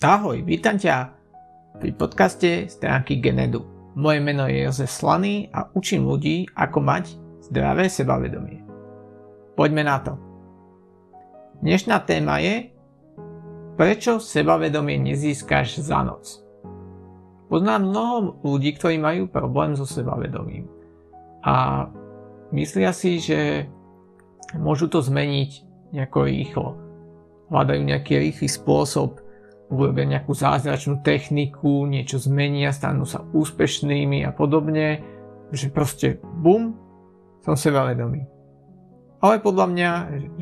Ahoj, vítam ťa pri podcaste stránky Genedu. Moje meno je Jozef Slaný a učím ľudí, ako mať zdravé sebavedomie. Poďme na to. Dnešná téma je Prečo sebavedomie nezískaš za noc? Poznám mnoho ľudí, ktorí majú problém so sebavedomím. A myslia si, že môžu to zmeniť nejako rýchlo. Hľadajú nejaký rýchly spôsob, urobia nejakú zázračnú techniku, niečo zmenia, stanú sa úspešnými a podobne, že proste bum, som sebavedomý. Ale podľa mňa,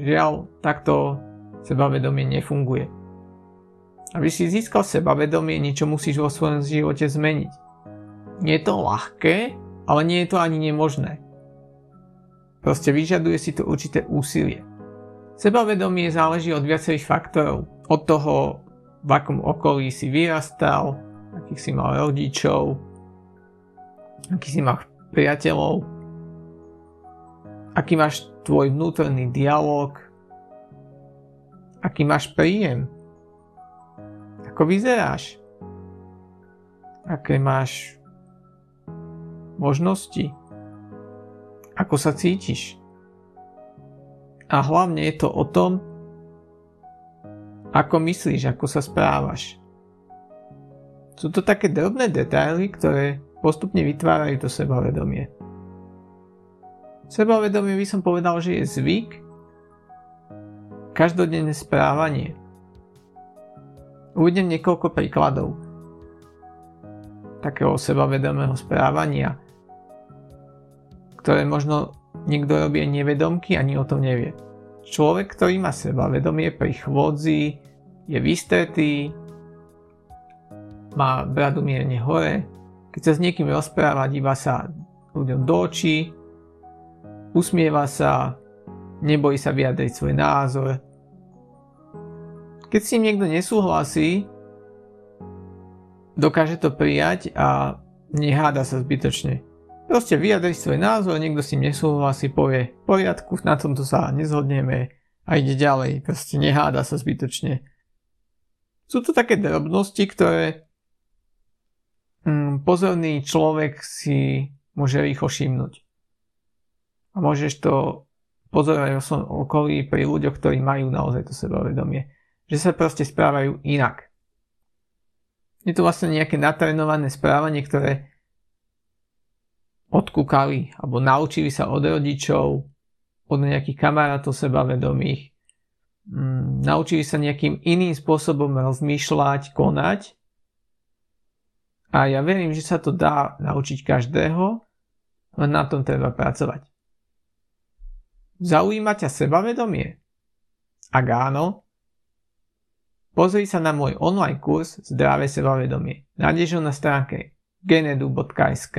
žiaľ, takto sebavedomie nefunguje. Aby si získal sebavedomie, niečo musíš vo svojom živote zmeniť. Nie je to ľahké, ale nie je to ani nemožné. Proste vyžaduje si to určité úsilie. Sebavedomie záleží od viacerých faktorov. Od toho, v akom okolí si vyrastal, akých si mal rodičov, aký si mal priateľov, aký máš tvoj vnútorný dialog, aký máš príjem, ako vyzeráš, aké máš možnosti, ako sa cítiš. A hlavne je to o tom, ako myslíš, ako sa správaš. Sú to také drobné detaily, ktoré postupne vytvárajú to sebavedomie. Sebavedomie by som povedal, že je zvyk, každodenné správanie. Uvedem niekoľko príkladov takého sebavedomého správania, ktoré možno niekto robí nevedomky, ani o tom nevie. Človek, ktorý má sebavedomie pri chôdzi, je vystretý, má bradu mierne hore, keď sa s niekým rozpráva, díva sa ľuďom do očí, usmieva sa, nebojí sa vyjadriť svoj názor. Keď s ním niekto nesúhlasí, dokáže to prijať a neháda sa zbytočne. Proste vyjadri svoj názor, niekto si nesúhlasí, povie v poriadku, na tomto sa nezhodneme a ide ďalej. Proste neháda sa zbytočne. Sú to také drobnosti, ktoré mm, pozorný človek si môže rýchlo všimnúť. A môžeš to pozorovať o svojom okolí pri ľuďoch, ktorí majú naozaj to sebavedomie. Že sa proste správajú inak. Je to vlastne nejaké natrenované správanie, ktoré odkúkali alebo naučili sa od rodičov, od nejakých kamarátov sebavedomých, mm, naučili sa nejakým iným spôsobom rozmýšľať, konať. A ja verím, že sa to dá naučiť každého, len na tom treba pracovať. Zaujíma ťa sebavedomie? Ak áno, pozri sa na môj online kurz Zdravé sebavedomie. Nájdeš ho na stránke genedu.sk